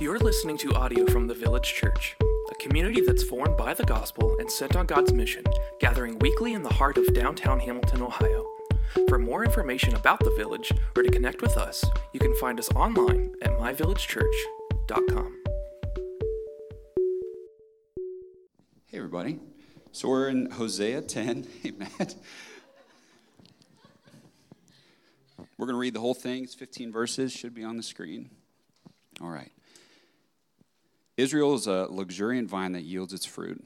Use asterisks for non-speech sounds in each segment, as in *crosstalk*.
You're listening to audio from the Village Church, a community that's formed by the gospel and sent on God's mission, gathering weekly in the heart of downtown Hamilton, Ohio. For more information about the village or to connect with us, you can find us online at myvillagechurch.com. Hey, everybody. So we're in Hosea 10. *laughs* Hey, Matt. We're going to read the whole thing. It's 15 verses, should be on the screen. All right. Israel is a luxuriant vine that yields its fruit.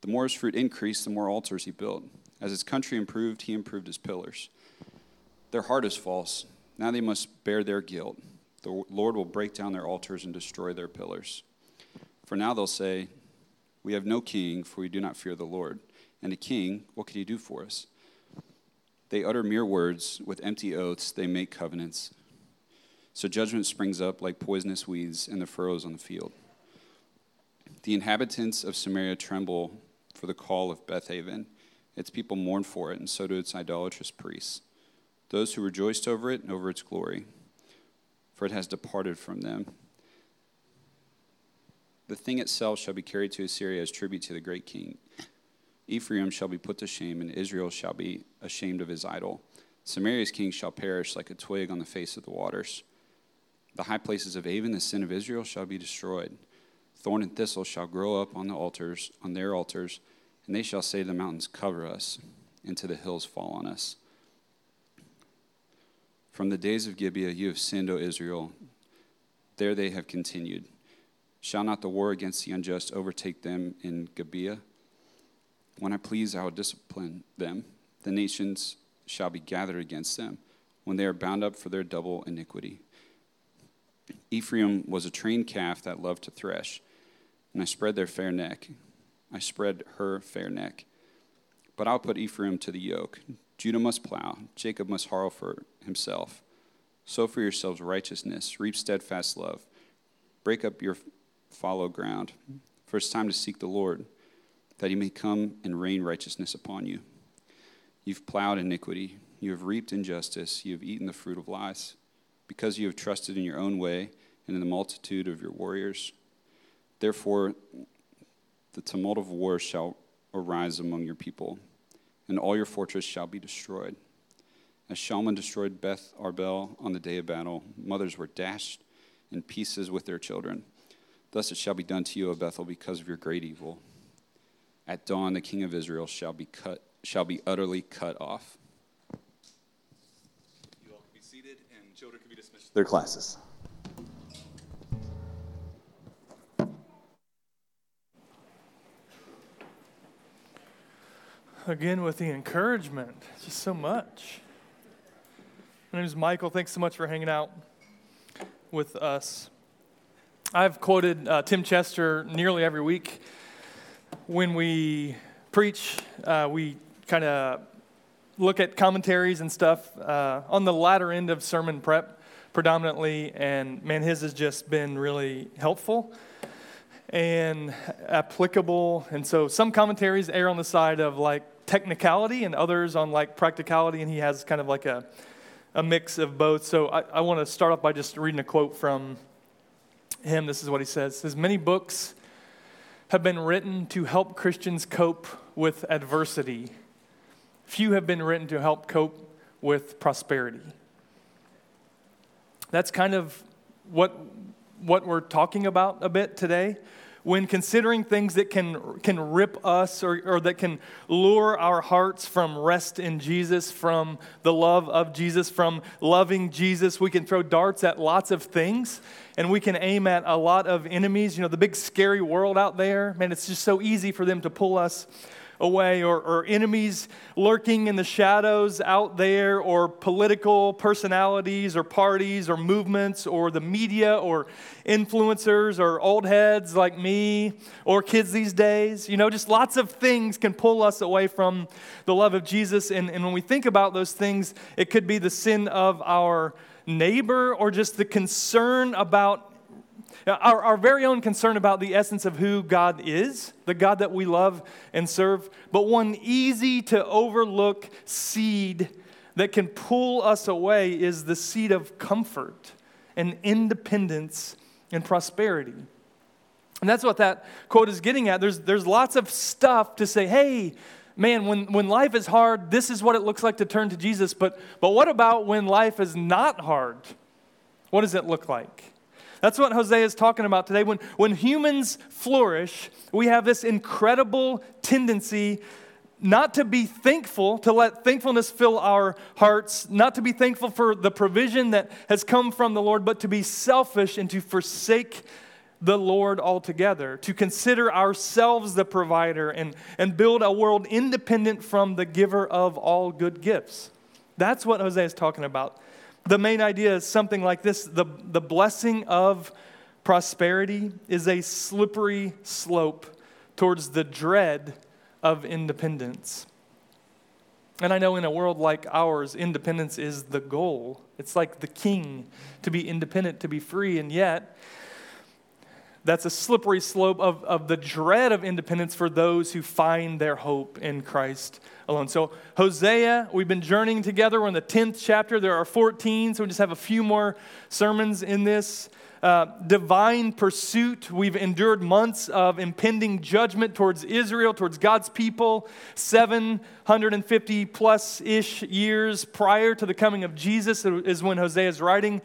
The more his fruit increased, the more altars he built. As his country improved, he improved his pillars. Their heart is false. Now they must bear their guilt. The Lord will break down their altars and destroy their pillars. For now they'll say, We have no king, for we do not fear the Lord. And a king, what could he do for us? They utter mere words. With empty oaths, they make covenants. So judgment springs up like poisonous weeds in the furrows on the field. The inhabitants of Samaria tremble for the call of Bethaven. Its people mourn for it, and so do its idolatrous priests. Those who rejoiced over it and over its glory, for it has departed from them. The thing itself shall be carried to Assyria as tribute to the great king. Ephraim shall be put to shame, and Israel shall be ashamed of his idol. Samaria's king shall perish like a twig on the face of the waters. The high places of Aven, the sin of Israel, shall be destroyed. Thorn and thistle shall grow up on the altars, on their altars, and they shall say to the mountains, Cover us, and to the hills fall on us. From the days of Gibeah you have sinned, O Israel. There they have continued. Shall not the war against the unjust overtake them in Gibeah? When I please, I will discipline them. The nations shall be gathered against them when they are bound up for their double iniquity. Ephraim was a trained calf that loved to thresh and I spread their fair neck. I spread her fair neck. But I'll put Ephraim to the yoke. Judah must plow, Jacob must harrow for himself. Sow for yourselves righteousness, reap steadfast love. Break up your fallow ground. For it's time to seek the Lord, that he may come and rain righteousness upon you. You've plowed iniquity, you have reaped injustice, you have eaten the fruit of lies, because you have trusted in your own way and in the multitude of your warriors. Therefore, the tumult of war shall arise among your people, and all your fortress shall be destroyed. As Shalman destroyed Beth Arbel on the day of battle, mothers were dashed in pieces with their children. Thus it shall be done to you, O Bethel, because of your great evil. At dawn, the king of Israel shall be cut, shall be utterly cut off. You all can be seated, and children can be dismissed their classes. Again with the encouragement. Just so much. My name is Michael. Thanks so much for hanging out with us. I've quoted uh, Tim Chester nearly every week. When we preach, uh, we kind of look at commentaries and stuff uh, on the latter end of sermon prep predominantly, and man, his has just been really helpful and applicable. And so some commentaries err on the side of like technicality and others on like practicality, and he has kind of like a, a mix of both. So I, I want to start off by just reading a quote from him. This is what he says. says, Many books have been written to help Christians cope with adversity. Few have been written to help cope with prosperity. That's kind of what, what we're talking about a bit today when considering things that can, can rip us or, or that can lure our hearts from rest in Jesus, from the love of Jesus, from loving Jesus, we can throw darts at lots of things and we can aim at a lot of enemies. You know, the big scary world out there, man, it's just so easy for them to pull us away, or, or, enemies lurking in the shadows out there, or political personalities, or parties, or movements, or the media, or influencers, or old heads like me, or kids these days. You know, just lots of things can pull us away from the love of Jesus. And, and when we think about those things, it could be the sin of our neighbor, or just the concern about our, our very own concern about the essence of who God is, the God that we love and serve, but one easy to overlook seed that can pull us away is the seed of comfort and independence and prosperity. And that's what that quote is getting at. There's, there's lots of stuff to say, hey, man, when, when life is hard, this is what it looks like to turn to Jesus. But, but what about when life is not hard? What does it look like? That's what Hosea is talking about today. When, when humans flourish, we have this incredible tendency not to be thankful, to let thankfulness fill our hearts, not to be thankful for the provision that has come from the Lord, but to be selfish and to forsake the Lord altogether, to consider ourselves the provider and, and build a world independent from the giver of all good gifts. That's what Hosea is talking about. The main idea is something like this the, the blessing of prosperity is a slippery slope towards the dread of independence. And I know in a world like ours, independence is the goal. It's like the king to be independent, to be free. And yet, that's a slippery slope of, of the dread of independence for those who find their hope in Christ alone. So, Hosea, we've been journeying together. We're in the 10th chapter. There are 14, so we just have a few more sermons in this. Uh, divine pursuit. We've endured months of impending judgment towards Israel, towards God's people, 750 plus ish years prior to the coming of Jesus is when Hosea is writing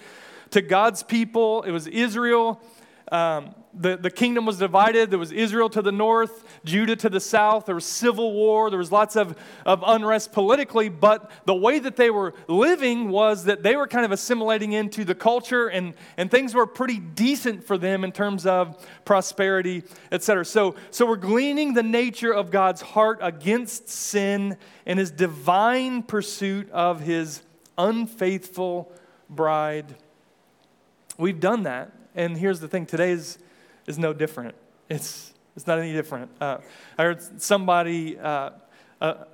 to God's people. It was Israel. Um, the, the kingdom was divided. There was Israel to the north, Judah to the south. There was civil war. There was lots of, of unrest politically. But the way that they were living was that they were kind of assimilating into the culture, and, and things were pretty decent for them in terms of prosperity, etc. So, so we're gleaning the nature of God's heart against sin and his divine pursuit of his unfaithful bride. We've done that. And here's the thing today is no different. It's, it's not any different. Uh, I heard somebody uh, uh,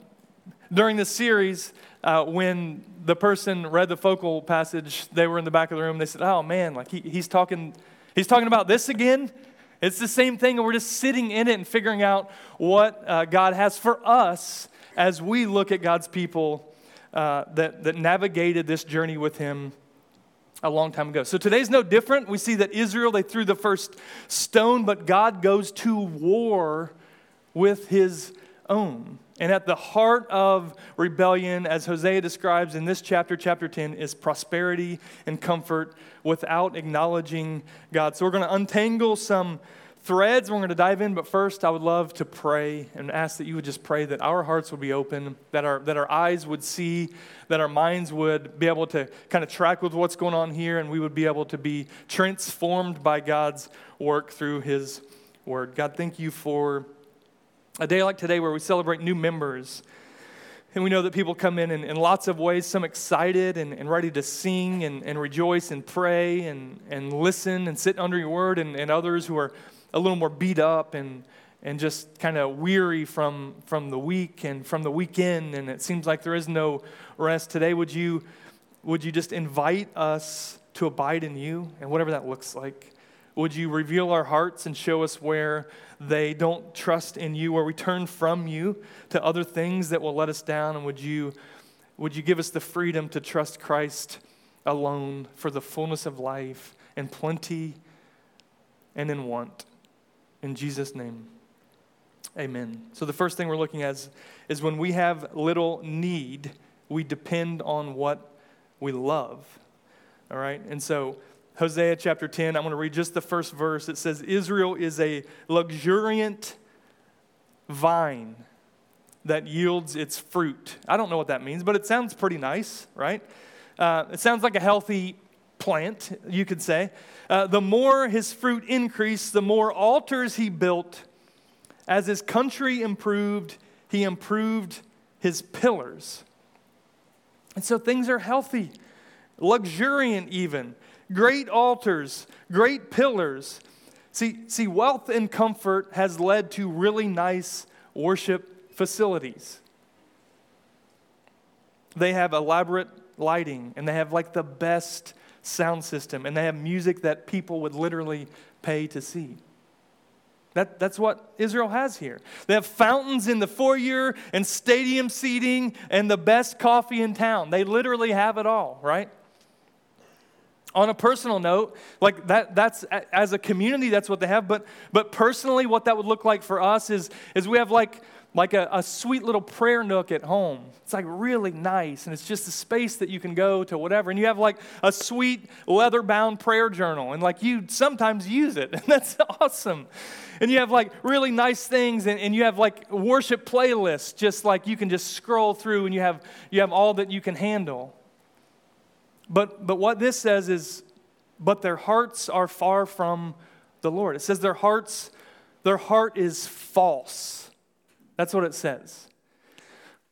during this series, uh, when the person read the focal passage, they were in the back of the room. They said, "Oh man, like he, he's talking, he's talking about this again." It's the same thing, and we're just sitting in it and figuring out what uh, God has for us as we look at God's people uh, that, that navigated this journey with Him a long time ago. So today's no different. We see that Israel, they threw the first stone, but God goes to war with his own. And at the heart of rebellion, as Hosea describes in this chapter, chapter 10, is prosperity and comfort without acknowledging God. So we're going to untangle some threads. We're going to dive in, but first, I would love to pray and ask that you would just pray that our hearts would be open, that our, that our eyes would see, that our minds would be able to kind of track with what's going on here, and we would be able to be transformed by God's work through His Word. God, thank you for a day like today where we celebrate new members. And we know that people come in in, in lots of ways, some excited and, and ready to sing and, and rejoice and pray and, and listen and sit under your word, and, and others who are a little more beat up and, and just kind of weary from, from the week and from the weekend, and it seems like there is no rest today, would you, would you just invite us to abide in you and whatever that looks like? Would you reveal our hearts and show us where they don't trust in you, where we turn from you to other things that will let us down? And would you, would you give us the freedom to trust Christ alone for the fullness of life and plenty and in want? In Jesus' name, amen. So, the first thing we're looking at is, is when we have little need, we depend on what we love. All right? And so, Hosea chapter 10, I'm going to read just the first verse. It says, Israel is a luxuriant vine that yields its fruit. I don't know what that means, but it sounds pretty nice, right? Uh, it sounds like a healthy plant, you could say. Uh, the more his fruit increased, the more altars he built. As his country improved, he improved his pillars. And so things are healthy, luxuriant, even. Great altars, great pillars. See, see, wealth and comfort has led to really nice worship facilities. They have elaborate lighting and they have like the best sound system, and they have music that people would literally pay to see. That, that's what Israel has here. They have fountains in the foyer and stadium seating and the best coffee in town. They literally have it all, right? on a personal note, like that, that's as a community, that's what they have. But, but personally, what that would look like for us is, is we have like, like a, a sweet little prayer nook at home. It's like really nice, and it's just a space that you can go to whatever. And you have like a sweet leather bound prayer journal, and like you sometimes use it, *laughs* and that's awesome. And you have like really nice things, and, and you have like worship playlists, just like you can just scroll through, and you have, you have all that you can handle. But, but what this says is, but their hearts are far from the Lord. It says their hearts, their heart is false. That's what it says.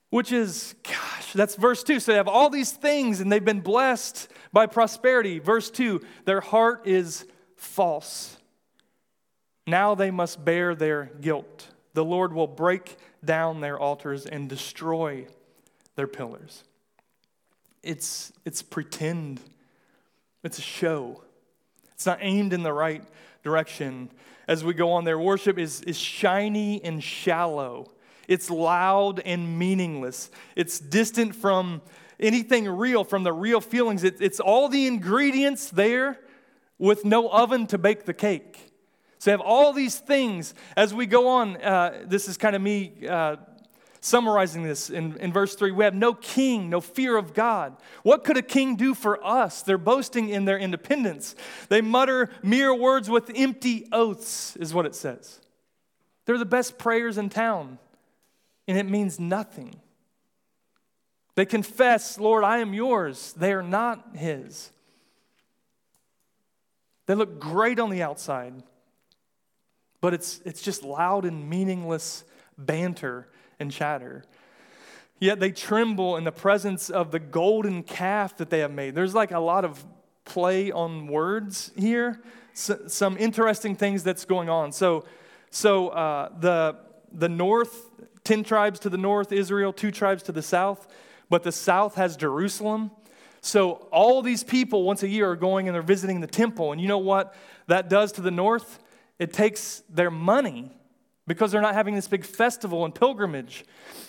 Which is, gosh, that's verse 2. So they have all these things and they've been blessed by prosperity. Verse 2 their heart is false. Now they must bear their guilt. The Lord will break down their altars and destroy their pillars it's, it's pretend, it's a show. It's not aimed in the right direction. As we go on, their worship is, is shiny and shallow. It's loud and meaningless. It's distant from anything real, from the real feelings. It, it's all the ingredients there with no oven to bake the cake. So, have all these things as we go on. Uh, this is kind of me uh, summarizing this in, in verse 3 we have no king, no fear of God. What could a king do for us? They're boasting in their independence. They mutter mere words with empty oaths, is what it says. They're the best prayers in town, and it means nothing. They confess, Lord, I am yours. They are not his. They look great on the outside, but it's, it's just loud and meaningless banter and chatter. Yet they tremble in the presence of the golden calf that they have made. There's like a lot of play on words here, so, some interesting things that's going on. So, so uh, the, the north, 10 tribes to the north, Israel, two tribes to the south, but the south has Jerusalem. So all these people once a year are going and they're visiting the temple. And you know what that does to the north? It takes their money because they're not having this big festival and pilgrimage.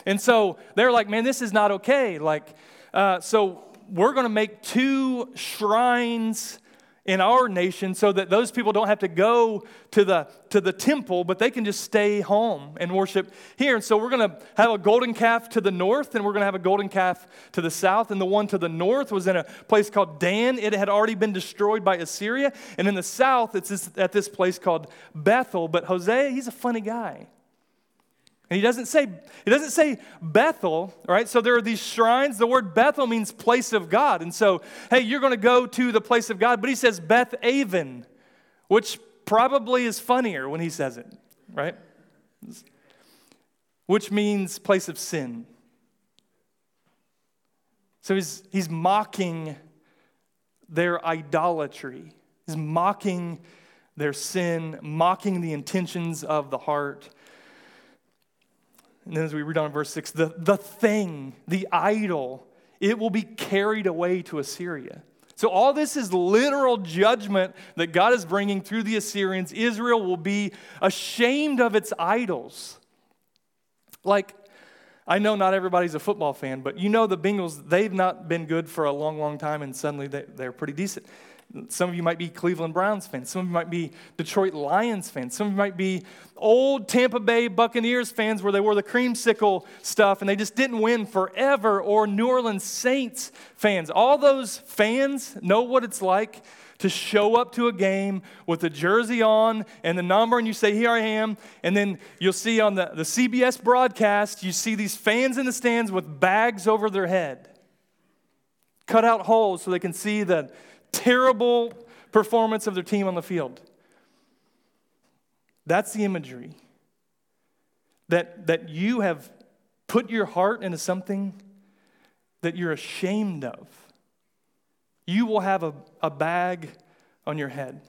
And so they're like, man, this is not okay. Like, uh, so we're going to make two shrines in our nation so that those people don't have to go to the, to the temple, but they can just stay home and worship here. And so we're going to have a golden calf to the north, and we're going to have a golden calf to the south. And the one to the north was in a place called Dan. It had already been destroyed by Assyria. And in the south, it's at this place called Bethel. But Hosea, he's a funny guy. And he doesn't say, he doesn't say Bethel, right? So there are these shrines. The word Bethel means place of God. And so, hey, you're going to go to the place of God, but he says Beth Aven, which probably is funnier when he says it, right? Which means place of sin. So he's, he's mocking their idolatry. He's mocking their sin, mocking the intentions of the heart. And then as we read on in verse 6, the, the thing, the idol, it will be carried away to Assyria. So, all this is literal judgment that God is bringing through the Assyrians. Israel will be ashamed of its idols. Like, I know not everybody's a football fan, but you know the Bengals, they've not been good for a long, long time, and suddenly they, they're pretty decent. Some of you might be Cleveland Browns fans. Some of you might be Detroit Lions fans. Some of you might be old Tampa Bay Buccaneers fans where they wore the creamsicle stuff and they just didn't win forever, or New Orleans Saints fans. All those fans know what it's like to show up to a game with the jersey on and the number, and you say, Here I am. And then you'll see on the, the CBS broadcast, you see these fans in the stands with bags over their head, cut out holes so they can see the terrible performance of their team on the field. That's the imagery. That, that you have put your heart into something that you're ashamed of. You will have a, a bag on your head.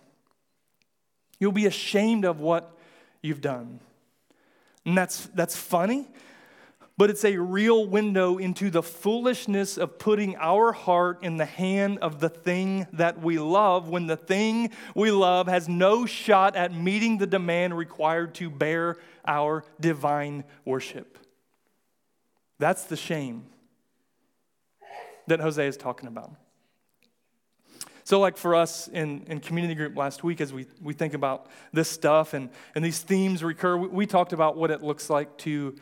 You'll be ashamed of what you've done. And that's, that's funny but it's a real window into the foolishness of putting our heart in the hand of the thing that we love when the thing we love has no shot at meeting the demand required to bear our divine worship. That's the shame that Hosea is talking about. So, like for us in, in community group last week, as we, we think about this stuff and, and these themes recur, we, we talked about what it looks like to,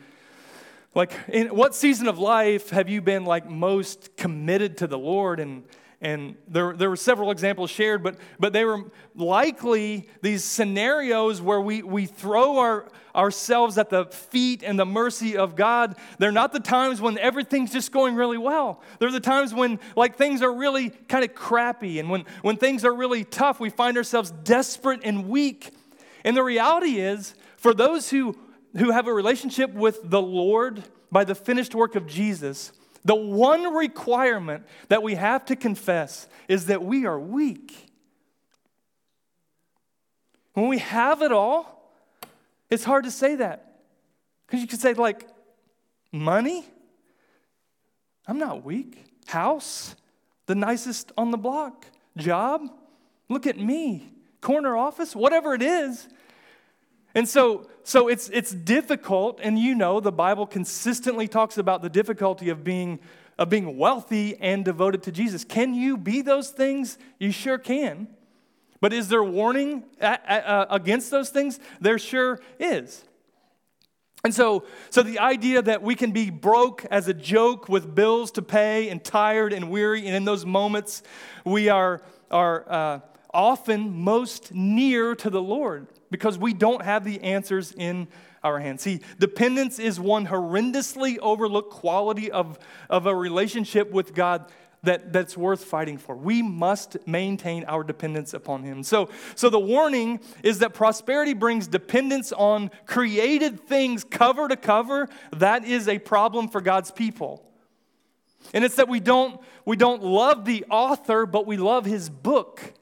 like, in what season of life have you been like most committed to the Lord? And, and there, there were several examples shared, but, but they were likely these scenarios where we, we throw our, ourselves at the feet and the mercy of God. They're not the times when everything's just going really well. They're the times when like things are really kind of crappy and when, when things are really tough, we find ourselves desperate and weak. And the reality is, for those who, who have a relationship with the Lord by the finished work of Jesus, the one requirement that we have to confess is that we are weak. When we have it all, it's hard to say that. Because you could say, like, money? I'm not weak. House? The nicest on the block. Job? Look at me. Corner office? Whatever it is. And so, so it's, it's difficult, and you know the Bible consistently talks about the difficulty of being, of being wealthy and devoted to Jesus. Can you be those things? You sure can. But is there warning against those things? There sure is. And so, so the idea that we can be broke as a joke with bills to pay and tired and weary, and in those moments we are, are uh, often most near to the Lord because we don't have the answers in our hands. See, dependence is one horrendously overlooked quality of, of a relationship with God that, that's worth fighting for. We must maintain our dependence upon Him. So, so the warning is that prosperity brings dependence on created things cover to cover. That is a problem for God's people. And it's that we don't, we don't love the author, but we love his book.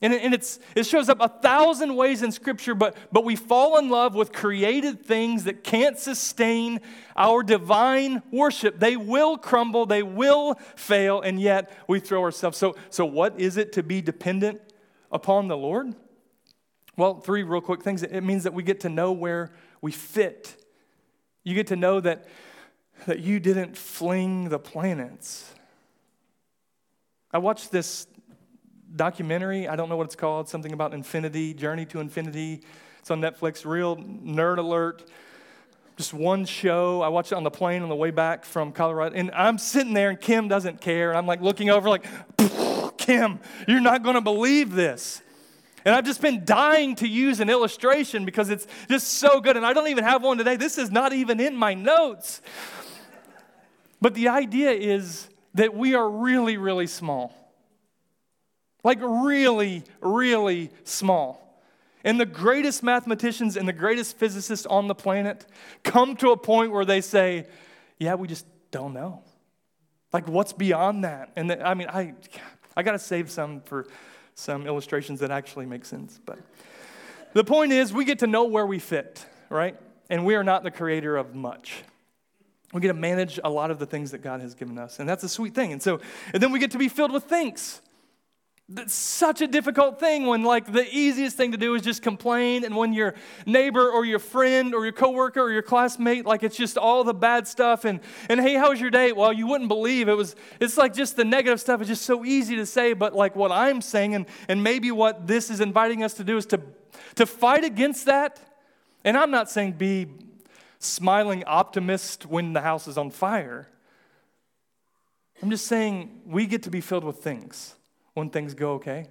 And, it, and it's, it shows up a thousand ways in Scripture, but, but we fall in love with created things that can't sustain our divine worship. They will crumble, they will fail, and yet we throw ourselves. So, so what is it to be dependent upon the Lord? Well, three real quick things. It means that we get to know where we fit. You get to know that, that you didn't fling the planets. I watched this documentary. I don't know what it's called, something about infinity, Journey to Infinity. It's on Netflix, real nerd alert. Just one show. I watched it on the plane on the way back from Colorado. And I'm sitting there, and Kim doesn't care. And I'm like looking over, like, *laughs* Kim, you're not going to believe this. And I've just been dying to use an illustration because it's just so good. And I don't even have one today. This is not even in my notes. But the idea is that we are really, really small. Like, really, really small. And the greatest mathematicians and the greatest physicists on the planet come to a point where they say, Yeah, we just don't know. Like, what's beyond that? And the, I mean, I, I got to save some for some illustrations that actually make sense. But the point is, we get to know where we fit, right? And we are not the creator of much. We get to manage a lot of the things that God has given us. And that's a sweet thing. And so, and then we get to be filled with thanks. That's such a difficult thing when like the easiest thing to do is just complain and when your neighbor or your friend or your coworker or your classmate like it's just all the bad stuff and and hey how was your day? Well you wouldn't believe. It was it's like just the negative stuff is just so easy to say but like what I'm saying and and maybe what this is inviting us to do is to to fight against that. And I'm not saying be smiling optimist when the house is on fire. I'm just saying we get to be filled with things when things go okay.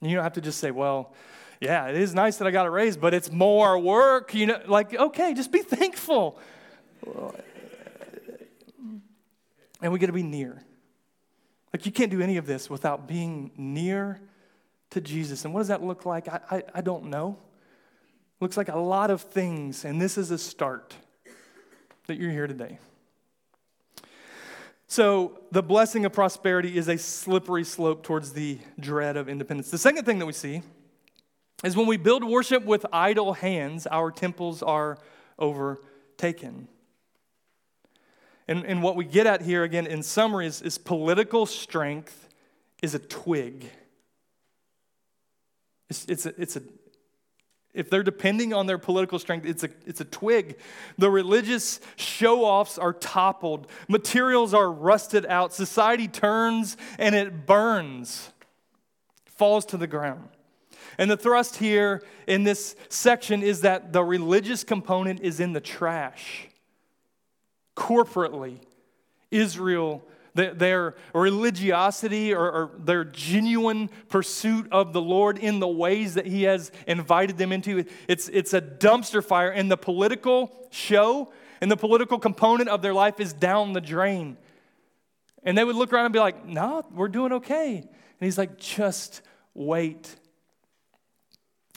And you don't have to just say, well, yeah, it is nice that I got a raise, but it's more work. You know, like, okay, just be *laughs* thankful. And we got to be near. Like, you can't do any of this without being near to Jesus. And what does that look like? I, I, I don't know. looks like a lot of things, and this is a start that you're here today. So, the blessing of prosperity is a slippery slope towards the dread of independence. The second thing that we see is when we build worship with idle hands, our temples are overtaken. And, and what we get at here, again, in summary, is, is political strength is a twig. It's, it's, a, it's, a, if they're depending on their political strength, it's a, it's a twig. The religious show offs are toppled, materials are rusted out, society turns and it burns, falls to the ground. And the thrust here in this section is that the religious component is in the trash. Corporately, Israel their religiosity or, or, their genuine pursuit of the Lord in the ways that He has invited them into. It's, it's a dumpster fire, and the political show and the political component of their life is down the drain. And they would look around and be like, No, we're doing okay. And He's like, Just wait.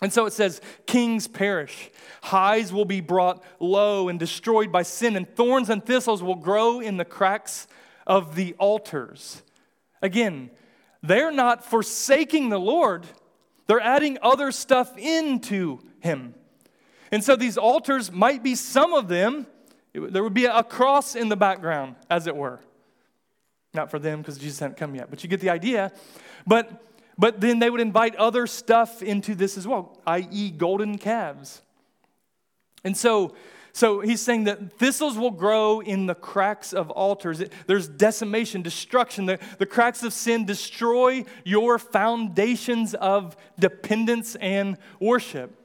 And so it says, Kings perish, highs will be brought low and destroyed by sin, and thorns and thistles will grow in the cracks of the altars. Again, they're not forsaking the Lord, they're adding other stuff into Him. And so these altars might be some of them, there would be a cross in the background, as it were. Not for them because Jesus hadn't come yet, but you get the idea. But, but then they would invite other stuff into this as well, i.e., golden calves. And so so he's saying that thistles will grow in the cracks of altars. There's decimation, destruction. The, the cracks of sin destroy your foundations of dependence and worship.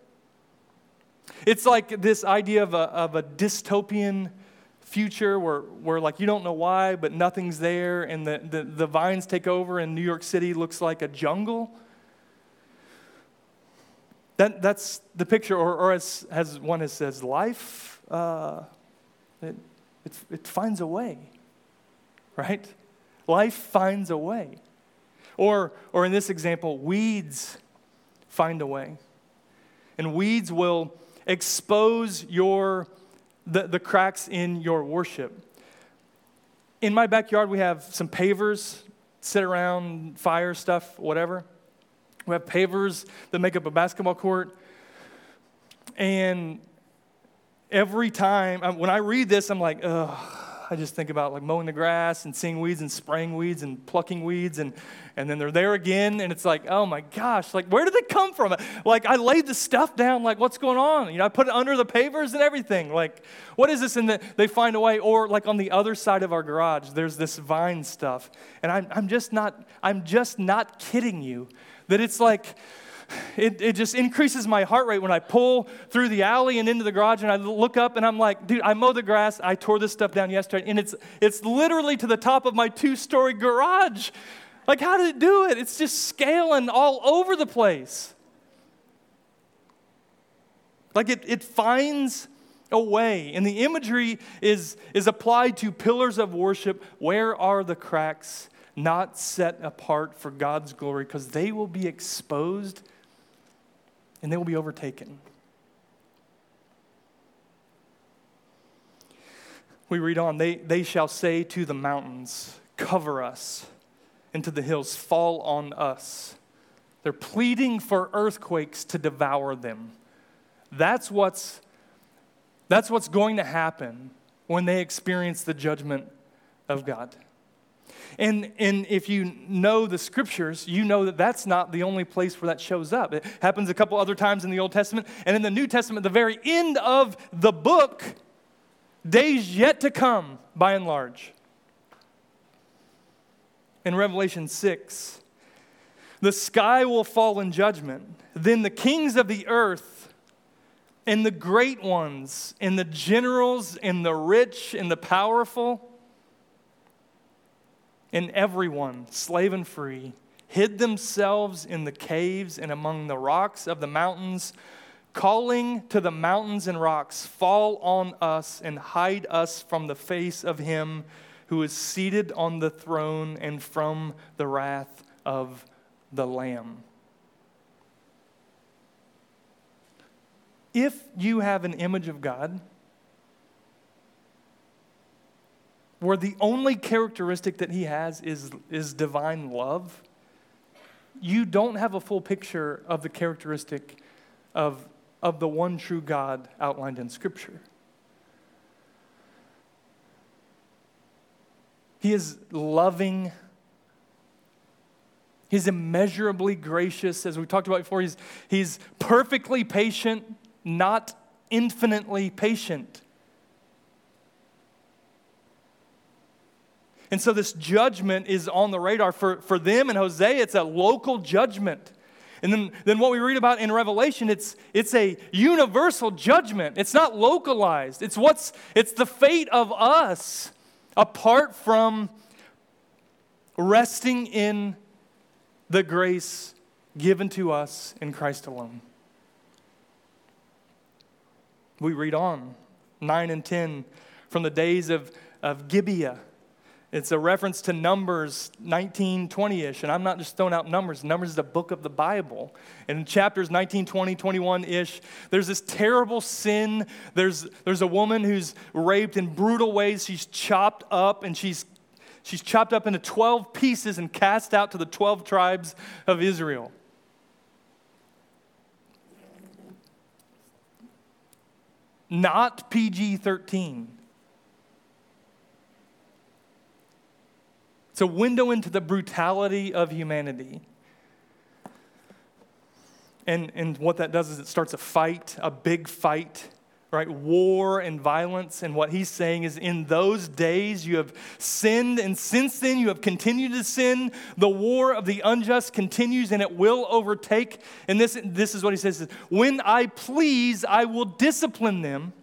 It's like this idea of a, of a dystopian future where, where like you don't know why, but nothing's there, and the, the, the vines take over, and New York City looks like a jungle. That, that's the picture, or, or as, as one has says, life uh, it, it, it finds a way, right? Life finds a way. Or, or in this example, weeds find a way. And weeds will expose your, the, the cracks in your worship. In my backyard, we have some pavers, sit around, fire stuff, whatever. We have pavers that make up a basketball court. And every time, when I read this, I'm like, ugh. I just think about like mowing the grass and seeing weeds and spraying weeds and plucking weeds and, and then they're there again and it's like, oh my gosh, like where did they come from? Like I laid the stuff down, like what's going on? You know, I put it under the pavers and everything. Like, what is this? And the, they find a way, or like on the other side of our garage, there's this vine stuff. And I'm, I'm just not, I'm just not kidding you that it's like, it, it just increases my heart rate when I pull through the alley and into the garage and I look up and I'm like, dude, I mow the grass. I tore this stuff down yesterday. And it's, it's literally to the top of my two story garage. Like, how did it do it? It's just scaling all over the place. Like, it, it finds a way. And the imagery is, is applied to pillars of worship. Where are the cracks? Not set apart for God's glory because they will be exposed and they will be overtaken. We read on, they, they shall say to the mountains, Cover us, and to the hills, Fall on us. They're pleading for earthquakes to devour them. That's what's, that's what's going to happen when they experience the judgment of God. And, and if you know the scriptures, you know that that's not the only place where that shows up. It happens a couple other times in the Old Testament. And in the New Testament, the very end of the book, days yet to come, by and large. In Revelation 6, the sky will fall in judgment. Then the kings of the earth and the great ones and the generals and the rich and the powerful and everyone, slave and free, hid themselves in the caves and among the rocks of the mountains, calling to the mountains and rocks, Fall on us and hide us from the face of him who is seated on the throne and from the wrath of the Lamb. If you have an image of God, where the only characteristic that he has is, is divine love, you don't have a full picture of the characteristic of, of the one true God outlined in Scripture. He is loving He's immeasurably gracious. As we talked about before, he's, he's perfectly patient, not infinitely patient. And so this judgment is on the radar for, for them and Hosea. It's a local judgment. And then, then what we read about in Revelation, it's, it's a universal judgment. It's not localized. It's what's it's the fate of us apart from resting in the grace given to us in Christ alone. We read on, 9 and 10, from the days of, of Gibeah it's a reference to Numbers 19, 20 ish. And I'm not just throwing out Numbers. Numbers is a book of the Bible. And in chapters 19, 20, 21 ish, there's this terrible sin. There's, there's a woman who's raped in brutal ways. She's chopped up and she's, she's chopped up into 12 pieces and cast out to the 12 tribes of Israel. Not PG 13. It's a window into the brutality of humanity. And, and what that does is it starts a fight, a big fight, right? War and violence. And what he's saying is, in those days you have sinned, and since then you have continued to sin. The war of the unjust continues, and it will overtake. And this, this is what he says When I please, I will discipline them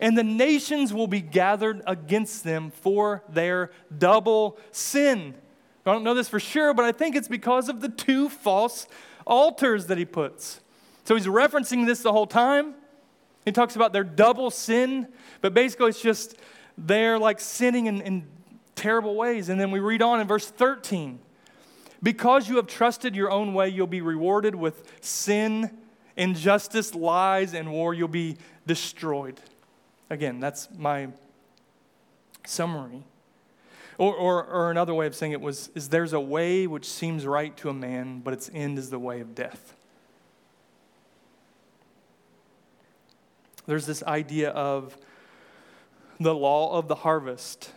and the nations will be gathered against them for their double sin. I don't know this for sure, but I think it's because of the two false altars that he puts. So he's referencing this the whole time. He talks about their double sin, but basically it's just they're like sinning in, in terrible ways. And then we read on in verse 13 Because you have trusted your own way, you'll be rewarded with sin, injustice, lies, and war. You'll be destroyed. Again, that's my summary. Or, or, or another way of saying it was is there's a way which seems right to a man, but its end is the way of death. There's this idea of the law of the harvest,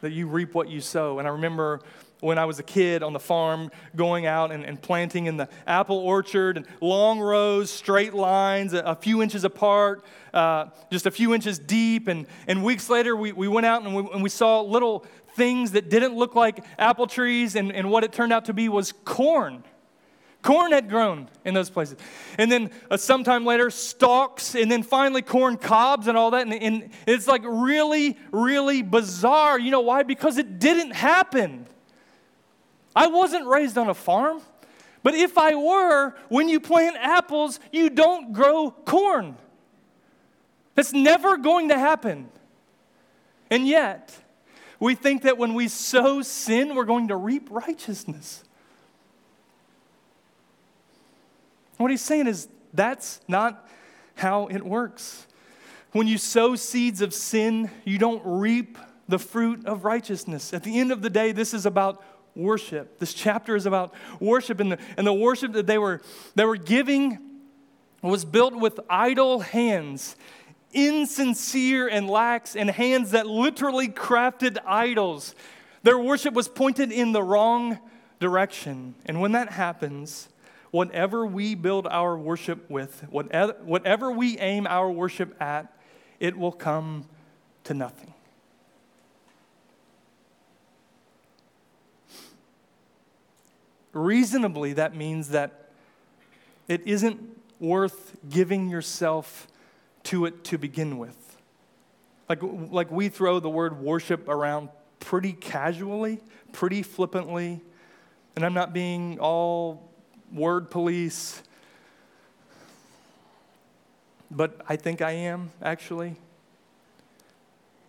that you reap what you sow. And I remember when I was a kid on the farm, going out and, and planting in the apple orchard, and long rows, straight lines, a, a few inches apart, uh, just a few inches deep. And, and weeks later, we, we went out and we, and we saw little things that didn't look like apple trees, and, and what it turned out to be was corn. Corn had grown in those places. And then uh, sometime later, stalks, and then finally corn cobs and all that. And, and it's like really, really bizarre. You know why? Because it didn't happen. I wasn't raised on a farm, but if I were, when you plant apples, you don't grow corn. That's never going to happen. And yet, we think that when we sow sin, we're going to reap righteousness. What he's saying is that's not how it works. When you sow seeds of sin, you don't reap the fruit of righteousness. At the end of the day, this is about worship. This chapter is about worship, and the, and the worship that they were, they were giving was built with idle hands, insincere and lax, and hands that literally crafted idols. Their worship was pointed in the wrong direction. And when that happens, whatever we build our worship with, whatever, whatever we aim our worship at, it will come to nothing. Reasonably, that means that it isn't worth giving yourself to it to begin with. Like, like we throw the word worship around pretty casually, pretty flippantly, and I'm not being all word police, but I think I am actually.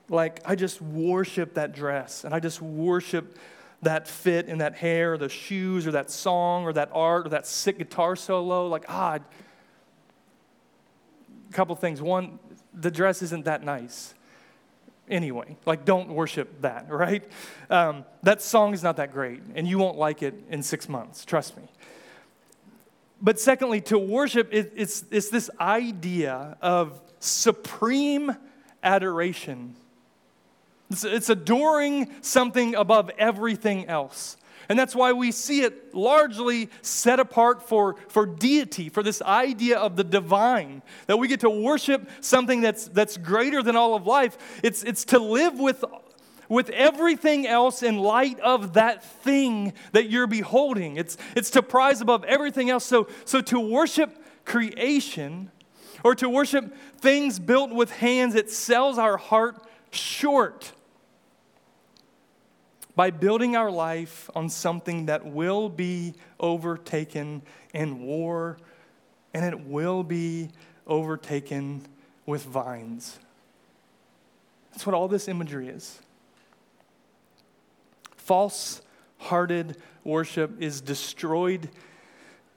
Like, I just worship that dress, and I just worship that fit in that hair, or the shoes, or that song, or that art, or that sick guitar solo. Like, ah, a couple things. One, the dress isn't that nice. Anyway, like, don't worship that, *laughs* right? Um, that song is not that great, and you won't like it in six months, trust me. But secondly, to worship, it, it's, it's this idea of supreme adoration it's, it's adoring something above everything else. And that's why we see it largely set apart for, for deity, for this idea of the divine, that we get to worship something that's, that's greater than all of life. It's, it's to live with, with everything else in light of that thing that you're beholding. It's, it's to prize above everything else. So, so to worship creation or to worship things built with hands, it sells our heart short by building our life on something that will be overtaken in war and it will be overtaken with vines. That's what all this imagery is. False hearted worship is destroyed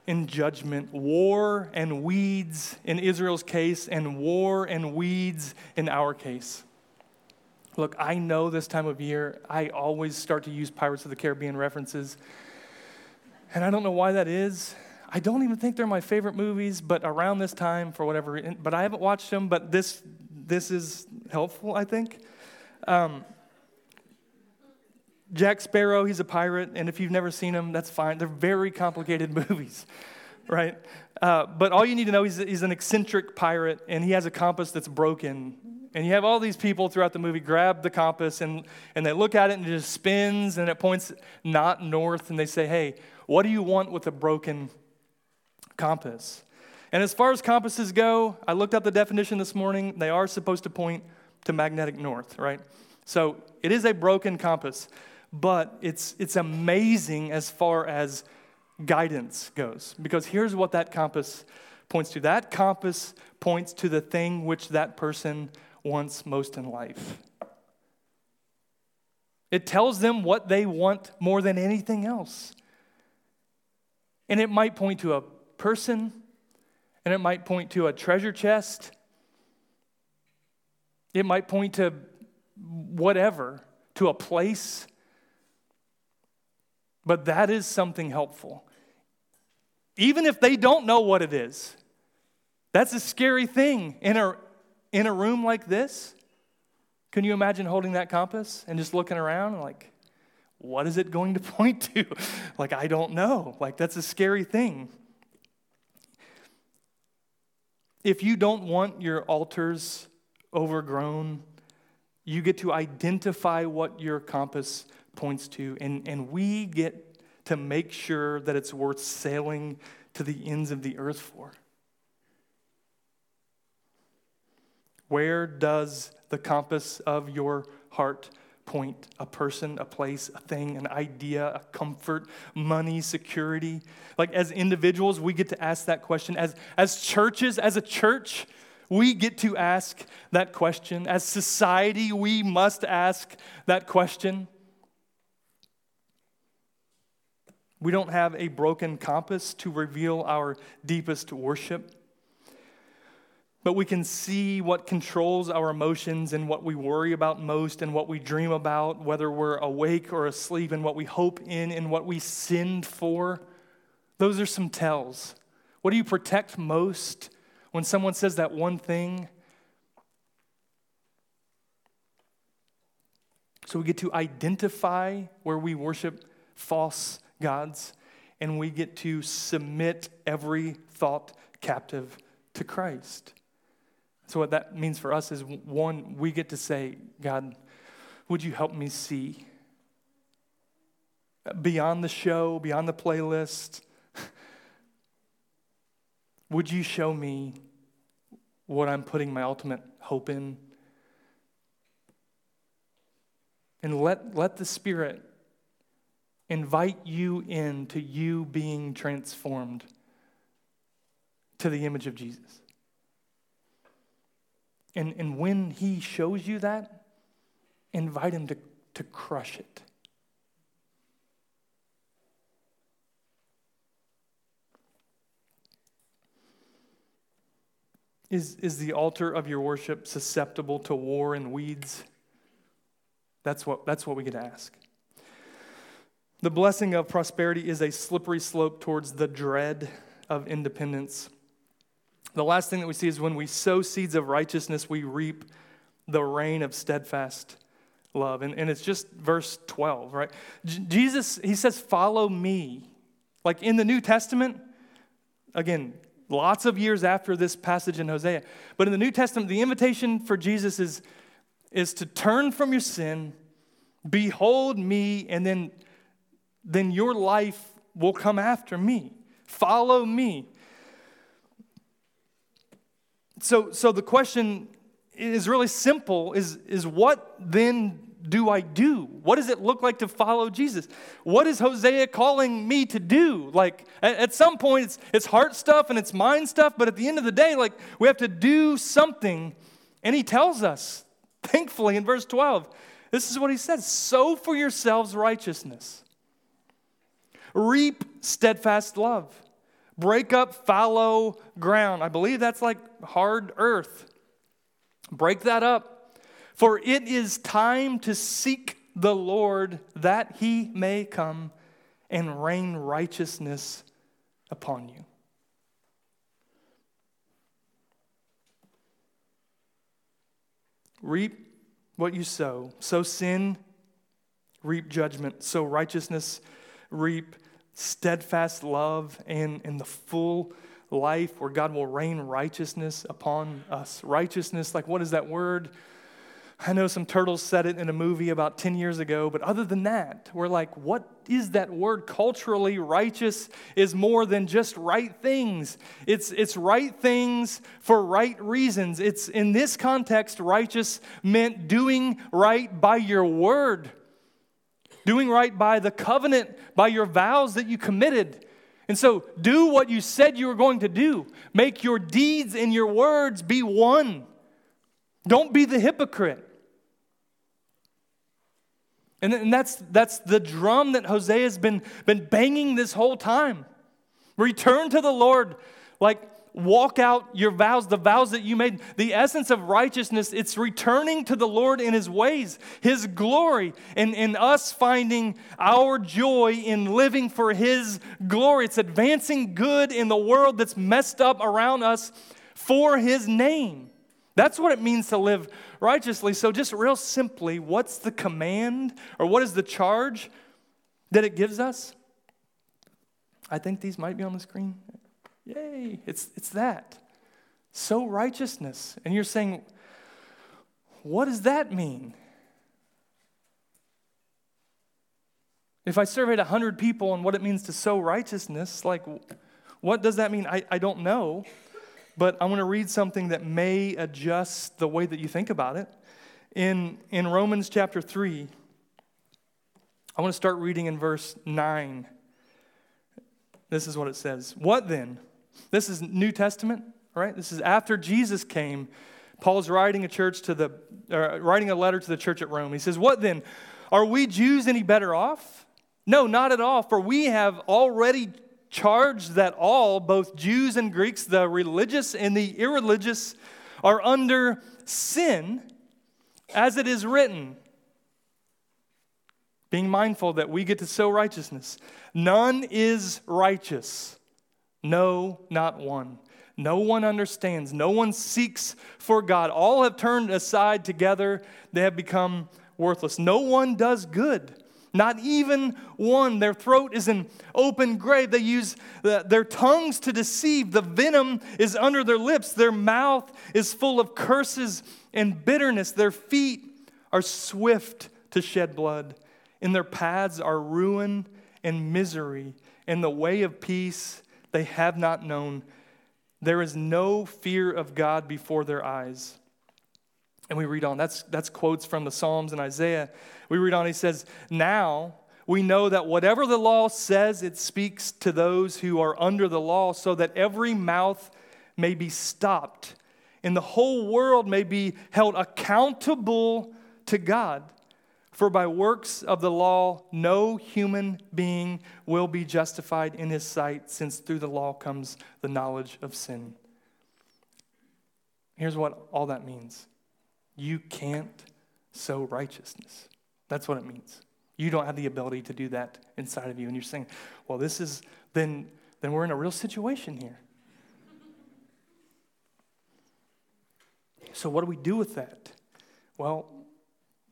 in judgment, war and weeds in Israel's case, and war and weeds in our case. Look, I know this time of year, I always start to use Pirates of the Caribbean references. And I don't know why that is. I don't even think they're my favorite movies, but around this time, for whatever reason, but I haven't watched them, but this, this is helpful, I think. Um, Jack Sparrow, he's a pirate, and if you've never seen him, that's fine. They're very complicated *laughs* movies, right? Uh, but all you need to know, he's, he's an eccentric pirate, and he has a compass that's broken, and you have all these people throughout the movie grab the compass and, and they look at it and it just spins and it points not north and they say, Hey, what do you want with a broken compass? And as far as compasses go, I looked up the definition this morning. They are supposed to point to magnetic north, right? So it is a broken compass, but it's, it's amazing as far as guidance goes. Because here's what that compass points to that compass points to the thing which that person wants most in life. It tells them what they want more than anything else. And it might point to a person, and it might point to a treasure chest. It might point to whatever, to a place. But that is something helpful. Even if they don't know what it is, that's a scary thing in a, in a room like this, can you imagine holding that compass and just looking around and like, what is it going to *laughs* point to? like, I don't know. Like, that's a scary thing. If you don't want your altars overgrown, you get to identify what your compass points to, and, and we get to make sure that it's worth sailing to the ends of the earth for. Where does the compass of your heart point? A person, a place, a thing, an idea, a comfort, money, security? Like, as individuals, we get to ask that question. As, as churches, as a church, we get to ask that question. As society, we must ask that question. We don't have a broken compass to reveal our deepest worship but we can see what controls our emotions and what we worry about most and what we dream about, whether we're awake or asleep, and what we hope in and what we sinned for. Those are some tells. What do you protect most when someone says that one thing? So we get to identify where we worship false gods, and we get to submit every thought captive to Christ. So, what that means for us is one, we get to say, God, would you help me see? Beyond the show, beyond the playlist, *laughs* would you show me what I'm putting my ultimate hope in? And let, let the Spirit invite you in to you being transformed to the image of Jesus. And, and when he shows you that, invite him to, to crush it. Is, is the altar of your worship susceptible to war and weeds? That's what, that's what we get to ask. The blessing of prosperity is a slippery slope towards the dread of independence. The last thing that we see is when we sow seeds of righteousness, we reap the rain of steadfast love. And, and it's just verse 12, right? J- Jesus, he says, Follow me. Like in the New Testament, again, lots of years after this passage in Hosea, but in the New Testament, the invitation for Jesus is, is to turn from your sin, behold me, and then, then your life will come after me. Follow me. So, so the question is really simple is, is what then do I do? What does it look like to follow Jesus? What is Hosea calling me to do? Like, at, some point, it's, it's heart stuff and it's mind stuff, but at the end of the day, like, we have to do something. And he tells us, thankfully, in verse 12, this is what he says sow for yourselves righteousness, reap steadfast love, break up fallow ground. I believe that's like hard earth. Break that up. For it is time to seek the Lord that he may come and rain righteousness upon you. Reap what you sow. Sow sin, reap judgment. Sow righteousness, reap steadfast love and, and the full life where God will rain righteousness upon us. Righteousness, like what is that word? I know some turtles said it in a movie about 10 years ago, but other than that, we're like, what is that word? Culturally, righteous is more than just right things. It's, it's right things for right reasons. It's in this context, righteous meant doing right by your word, doing right by the covenant, by your vows that you committed. And so, do what you said you were going to do. Make your deeds and your words be one. Don't be the hypocrite. And, and that's, that's the drum that Hosea has been, been banging this whole time. Return to the Lord like walk out your vows, the vows that you made. The essence of righteousness, it's returning to the Lord in His ways, His glory, and, and us finding our joy in living for His glory. It's advancing good in the world that's messed up around us for His name. That's what it means to live righteously. So, just real simply, what's the command or what is the charge that it gives us? I think these might be on the screen. Yay, it's, it's that. Sow righteousness. And you're saying, what does that mean? If I surveyed 100 people on what it means to sow righteousness, like, what does that mean? I, I don't know. But I want to read something that may adjust the way that you think about it. In, in Romans chapter 3, I want to start reading in verse 9. This is what it says What then? This is New Testament, right? This is after Jesus came. Paul's writing a church to the writing a letter to the church at Rome. He says, "What then? Are we Jews any better off? No, not at all, for we have already charged that all, both Jews and Greeks, the religious and the irreligious, are under sin, as it is written." Being mindful that we get to sow righteousness. None is righteous. No, not one. No one understands. No one seeks for God. All have turned aside together. They have become worthless. No one does good. Not even one. Their throat is an open grave. They use their tongues to deceive. The venom is under their lips. Their mouth is full of curses and bitterness. Their feet are swift to shed blood. In their paths are ruin and misery. In the way of peace, they have not known. There is no fear of God before their eyes. And we read on. That's, that's quotes from the Psalms and Isaiah. We read on, he says, Now we know that whatever the law says, it speaks to those who are under the law, so that every mouth may be stopped and the whole world may be held accountable to God. For by works of the law, no human being will be justified in his sight, since through the law comes the knowledge of sin. Here's what all that means you can't sow righteousness. That's what it means. You don't have the ability to do that inside of you. And you're saying, well, this is, then, then we're in a real situation here. So, what do we do with that? Well,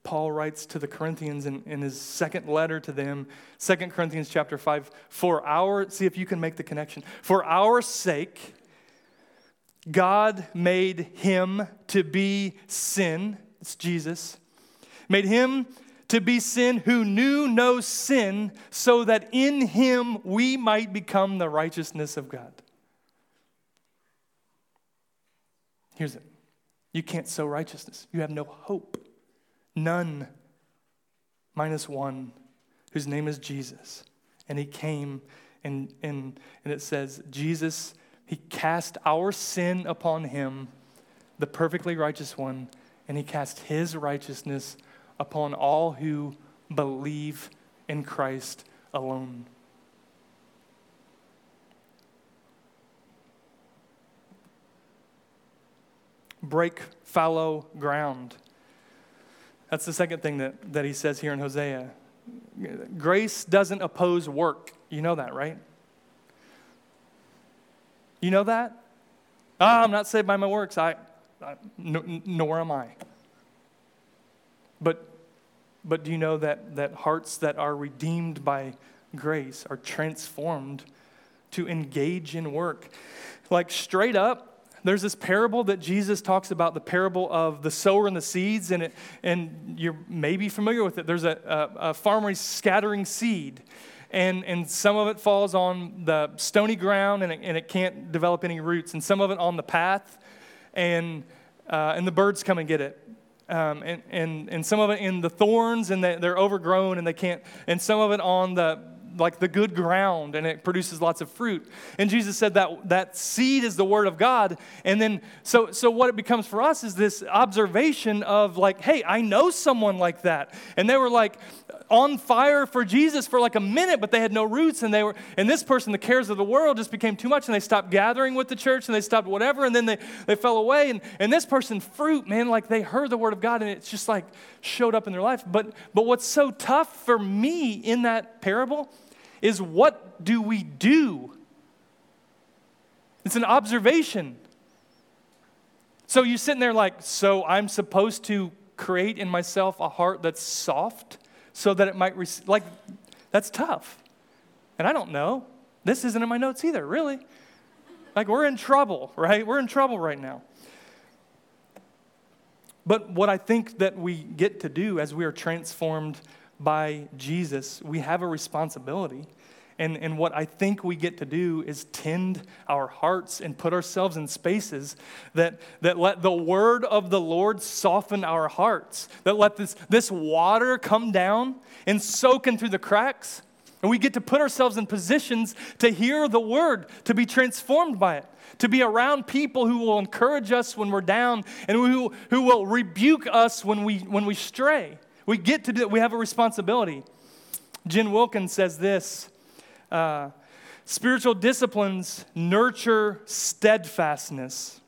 Paul writes to the Corinthians in, in his second letter to them, 2 Corinthians chapter 5, for our, see if you can make the connection. For our sake, God made him to be sin, it's Jesus, made him to be sin who knew no sin, so that in him we might become the righteousness of God. Here's it you can't sow righteousness, you have no hope. None, minus one, whose name is Jesus. And he came, and, and, and it says, Jesus, he cast our sin upon him, the perfectly righteous one, and he cast his righteousness upon all who believe in Christ alone. Break fallow ground. That's the second thing that, that he says here in Hosea. Grace doesn't oppose work. You know that, right? You know that? Ah, I'm not saved by my works. I, nor am I. But, but do you know that, that hearts that are redeemed by grace are transformed to engage in work? Like straight up, there's this parable that Jesus talks about, the parable of the sower and the seeds, and, it, and you're maybe familiar with it. There's a, a, a farmer scattering seed, and, and some of it falls on the stony ground and it, and it can't develop any roots, and some of it on the path, and, uh, and the birds come and get it. Um, and, and, and some of it in the thorns, and they, they're overgrown and they can't, and some of it on the, like the good ground and it produces lots of fruit. And Jesus said that that seed is the word of God. And then so so what it becomes for us is this observation of like, hey, I know someone like that. And they were like on fire for Jesus for like a minute, but they had no roots and they were and this person, the cares of the world just became too much and they stopped gathering with the church and they stopped whatever and then they, they fell away. And and this person, fruit, man, like they heard the word of God and it's just like showed up in their life. But but what's so tough for me in that parable is what do we do? It's an observation. So you're sitting there like, so I'm supposed to create in myself a heart that's soft so that it might, receive, like, that's tough. And I don't know. This isn't in my notes either, really. Like, we're in trouble, right? We're in trouble right now. But what I think that we get to do as we are transformed by Jesus, we have a responsibility. And, and what I think we get to do is tend our hearts and put ourselves in spaces that, that let the word of the Lord soften our hearts, that let this, this water come down and soak in through the cracks. And we get to put ourselves in positions to hear the word, to be transformed by it, to be around people who will encourage us when we're down and who, who will rebuke us when we, when we stray. We get to do it, we have a responsibility. Jen Wilkins says this uh, spiritual disciplines nurture steadfastness.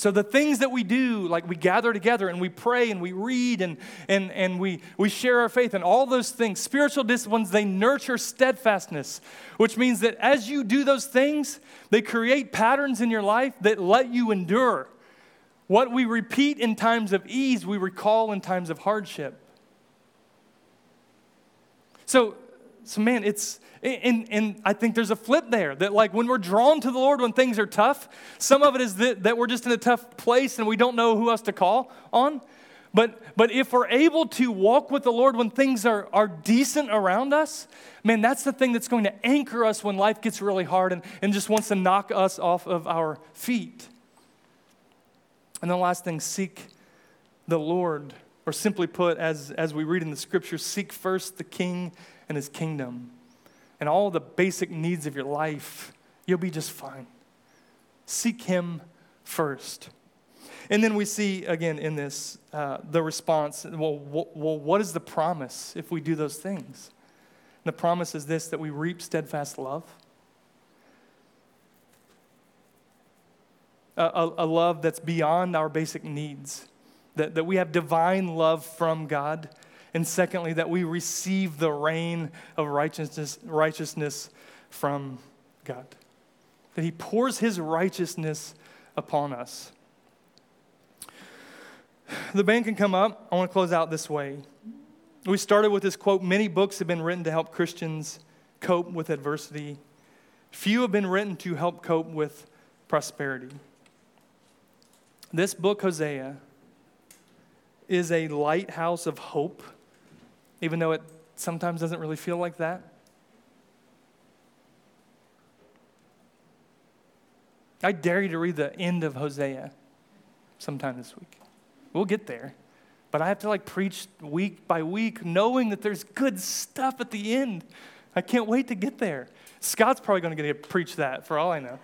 So, the things that we do, like we gather together and we pray and we read and, and, and we, we share our faith and all those things, spiritual disciplines, they nurture steadfastness, which means that as you do those things, they create patterns in your life that let you endure. What we repeat in times of ease, we recall in times of hardship. So, so man, it's, and, and I think there's a flip there that, like, when we're drawn to the Lord when things are tough, some of it is that, that we're just in a tough place and we don't know who else to call on. But, but if we're able to walk with the Lord when things are, are decent around us, man, that's the thing that's going to anchor us when life gets really hard and, and just wants to knock us off of our feet. And the last thing, seek the Lord. Or simply put, as, as we read in the scriptures, seek first the King and his kingdom. And all the basic needs of your life, you'll be just fine. Seek him first. And then we see again in this uh, the response well, well, what is the promise if we do those things? And the promise is this that we reap steadfast love. A, a, love that's beyond our basic needs, that, that we have divine love from God. And secondly, that we receive the rain of righteousness, righteousness from God. That He pours His righteousness upon us. The band can come up. I want to close out this way. We started with this quote Many books have been written to help Christians cope with adversity, few have been written to help cope with prosperity. This book, Hosea, is a lighthouse of hope, even though it sometimes doesn't really feel like that. I dare you to read the end of Hosea sometime this week. We'll get there. But I have to like preach week by week, knowing that there's good stuff at the end. I can't wait to get there. Scott's probably going to get to preach that for all I know.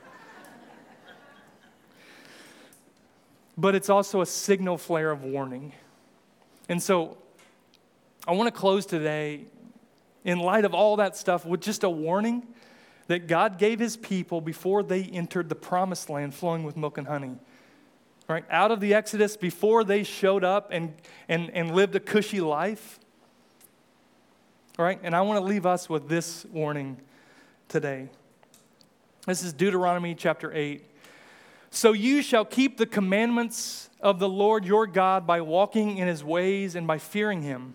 But it's also a signal flare of warning. And so I want to close today in light of all that stuff with just a warning that God gave his people before they entered the promised land flowing with milk and honey. Right? Out of the Exodus, before they showed up and, and, and lived a cushy life. All right? And I want to leave us with this warning today. This is Deuteronomy chapter 8. So you shall keep the commandments of the Lord your God by walking in his ways and by fearing him.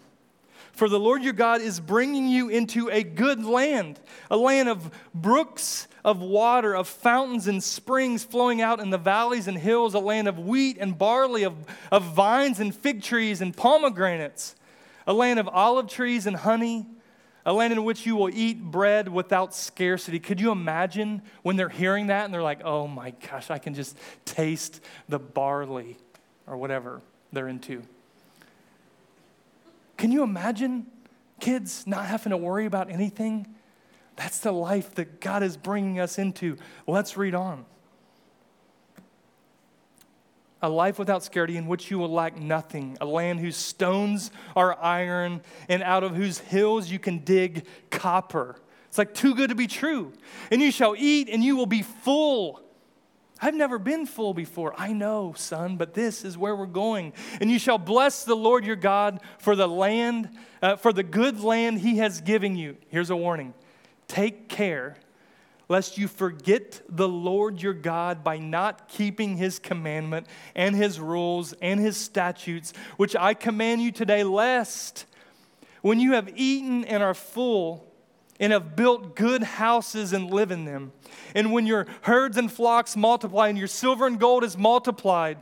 For the Lord your God is bringing you into a good land, a land of brooks of water, of fountains and springs flowing out in the valleys and hills, a land of wheat and barley, of, of vines and fig trees and pomegranates, a land of olive trees and honey, a land in which you will eat bread without scarcity. Could you imagine when they're hearing that and they're like, oh my gosh, I can just taste the barley or whatever they're into? Can you imagine kids not having to worry about anything? That's the life that God is bringing us into. Let's read on. A life without scarcity in which you will lack nothing, a land whose stones are iron, and out of whose hills you can dig copper. It's like too good to be true. And you shall eat, and you will be full I've never been full before. I know, son, but this is where we're going. And you shall bless the Lord your God for the land, uh, for the good land he has given you. Here's a warning take care lest you forget the Lord your God by not keeping his commandment and his rules and his statutes, which I command you today, lest when you have eaten and are full, and have built good houses and live in them. And when your herds and flocks multiply, and your silver and gold is multiplied,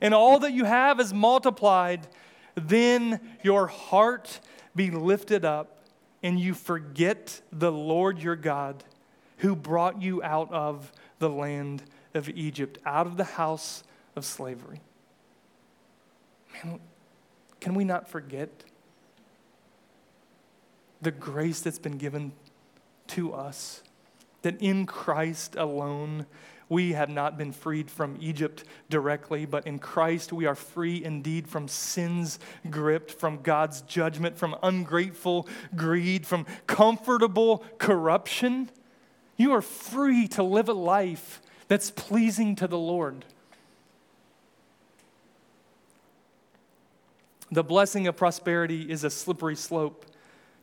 and all that you have is multiplied, then your heart be lifted up, and you forget the Lord your God, who brought you out of the land of Egypt, out of the house of slavery. Man, can we not forget? the grace that's been given to us. That in Christ alone, we have not been freed from Egypt directly, but in Christ we are free indeed from sin's grip, from God's judgment, from ungrateful greed, from comfortable corruption. You are free to live a life that's pleasing to the Lord. The blessing of prosperity is a slippery slope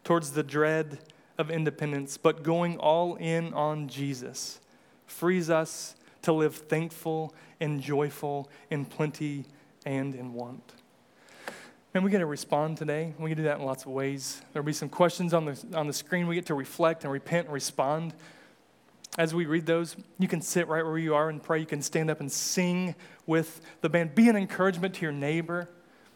towards the dread of independence, but going all in on Jesus frees us to live thankful and joyful in plenty and in want. And we get to respond today. We can do that in lots of ways. There'll be some questions on the, on the screen. We get to reflect and repent and respond. As we read those, you can sit right where you are and pray. You can stand up and sing with the band. Be an encouragement to your neighbor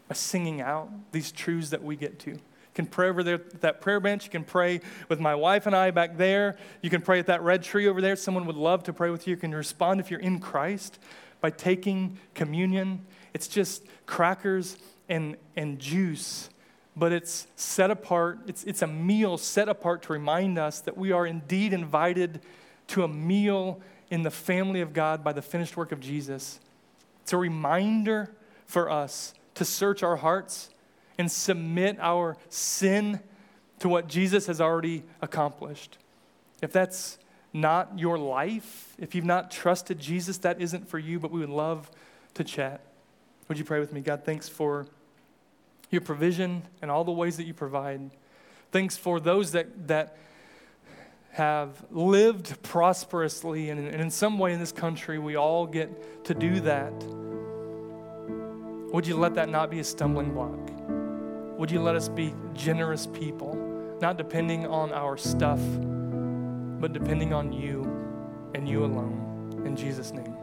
by singing out these truths that we get to can pray over there at that prayer bench. You can pray with my wife and I back there. You can pray at that red tree over there. Someone would love to pray with you. You can respond if you're in Christ by taking communion. It's just crackers and, and juice, but it's set apart. It's, it's a meal set apart to remind us that we are indeed invited to a meal in the family of God by the finished work of Jesus. It's a reminder for us to search our hearts and submit our sin to what Jesus has already accomplished. If that's not your life, if you've not trusted Jesus, that isn't for you, but we would love to chat. Would you pray with me? God, thanks for your provision and all the ways that you provide. Thanks for those that, that have lived prosperously, and in, some way in this country, we all get to do that. Would you let that not be a stumbling block? Would you let us be generous people, not depending on our stuff, but depending on you and you alone. In Jesus' name.